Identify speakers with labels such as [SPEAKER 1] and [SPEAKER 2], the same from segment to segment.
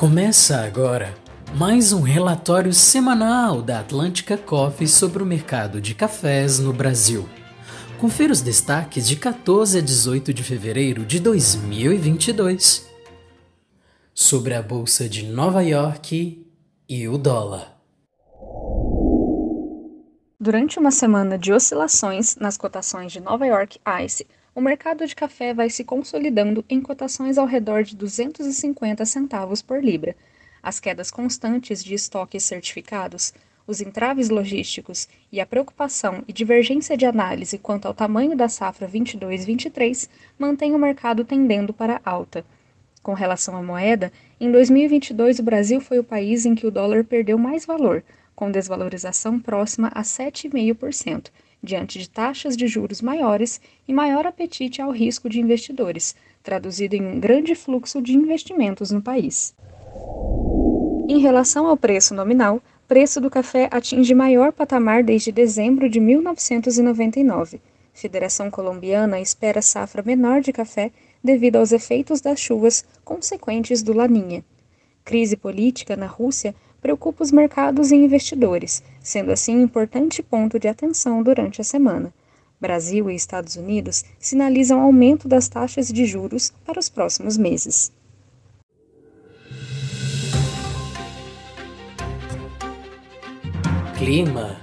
[SPEAKER 1] Começa agora mais um relatório semanal da Atlântica Coffee sobre o mercado de cafés no Brasil. Confira os destaques de 14 a 18 de fevereiro de 2022 sobre a Bolsa de Nova York e o dólar.
[SPEAKER 2] Durante uma semana de oscilações nas cotações de Nova York ICE, o mercado de café vai se consolidando em cotações ao redor de 250 centavos por libra. As quedas constantes de estoques certificados, os entraves logísticos e a preocupação e divergência de análise quanto ao tamanho da safra 22-23 mantêm o mercado tendendo para alta. Com relação à moeda, em 2022 o Brasil foi o país em que o dólar perdeu mais valor, com desvalorização próxima a 7,5%, diante de taxas de juros maiores e maior apetite ao risco de investidores, traduzido em um grande fluxo de investimentos no país. Em relação ao preço nominal, preço do café atinge maior patamar desde dezembro de 1999. Federação Colombiana espera safra menor de café devido aos efeitos das chuvas consequentes do Laninha. Crise política na Rússia preocupa os mercados e investidores, sendo assim importante ponto de atenção durante a semana. Brasil e Estados Unidos sinalizam aumento das taxas de juros para os próximos meses.
[SPEAKER 1] Clima.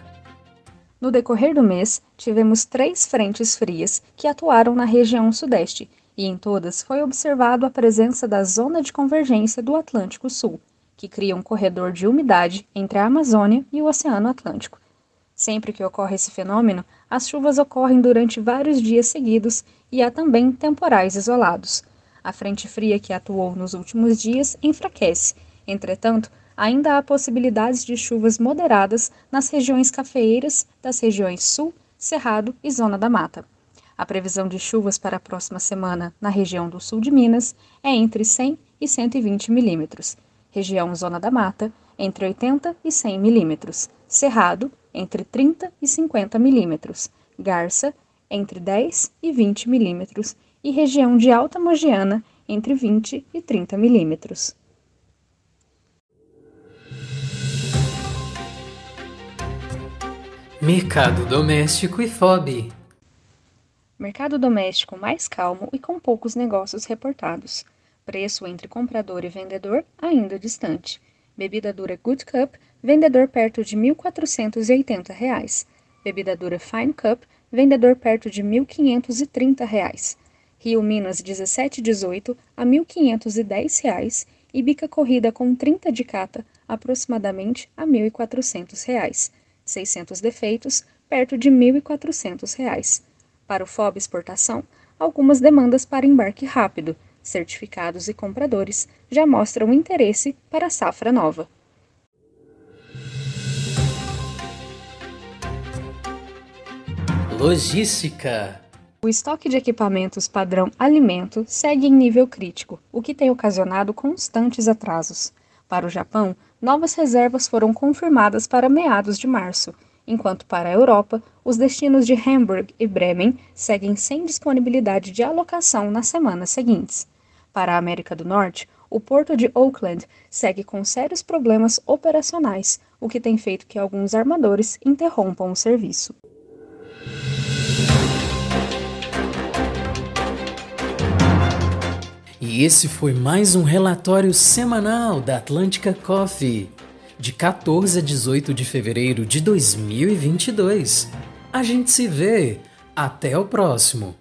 [SPEAKER 2] No decorrer do mês, tivemos três frentes frias que atuaram na região sudeste, e em todas foi observado a presença da zona de convergência do Atlântico Sul, que cria um corredor de umidade entre a Amazônia e o Oceano Atlântico. Sempre que ocorre esse fenômeno, as chuvas ocorrem durante vários dias seguidos e há também temporais isolados. A frente fria que atuou nos últimos dias enfraquece. Entretanto, ainda há possibilidades de chuvas moderadas nas regiões cafeeiras das regiões Sul, Cerrado e Zona da Mata. A previsão de chuvas para a próxima semana na região do sul de Minas é entre 100 e 120 milímetros região Zona da Mata, entre 80 e 100 milímetros, Cerrado, entre 30 e 50 milímetros, Garça, entre 10 e 20 milímetros, e região de Alta Mogiana, entre 20 e 30 milímetros.
[SPEAKER 1] Mercado doméstico e FOB.
[SPEAKER 2] Mercado doméstico mais calmo e com poucos negócios reportados preço entre comprador e vendedor ainda distante. Bebida dura Good Cup, vendedor perto de R$ 1.480. Bebida dura Fine Cup, vendedor perto de R$ 1.530. Rio Minas 1718 a R$ 1.510 e bica corrida com 30 de cata aproximadamente a R$ 1.400. 600 defeitos perto de R$ 1.400. Para o FOB exportação, algumas demandas para embarque rápido, certificados e compradores já mostram interesse para a safra nova.
[SPEAKER 1] Logística.
[SPEAKER 2] O estoque de equipamentos padrão alimento segue em nível crítico, o que tem ocasionado constantes atrasos. Para o Japão, novas reservas foram confirmadas para meados de março, enquanto para a Europa, os destinos de Hamburg e Bremen seguem sem disponibilidade de alocação nas semanas seguintes. Para a América do Norte, o porto de Oakland segue com sérios problemas operacionais, o que tem feito que alguns armadores interrompam o serviço.
[SPEAKER 1] E esse foi mais um relatório semanal da Atlântica Coffee, de 14 a 18 de fevereiro de 2022. A gente se vê. Até o próximo.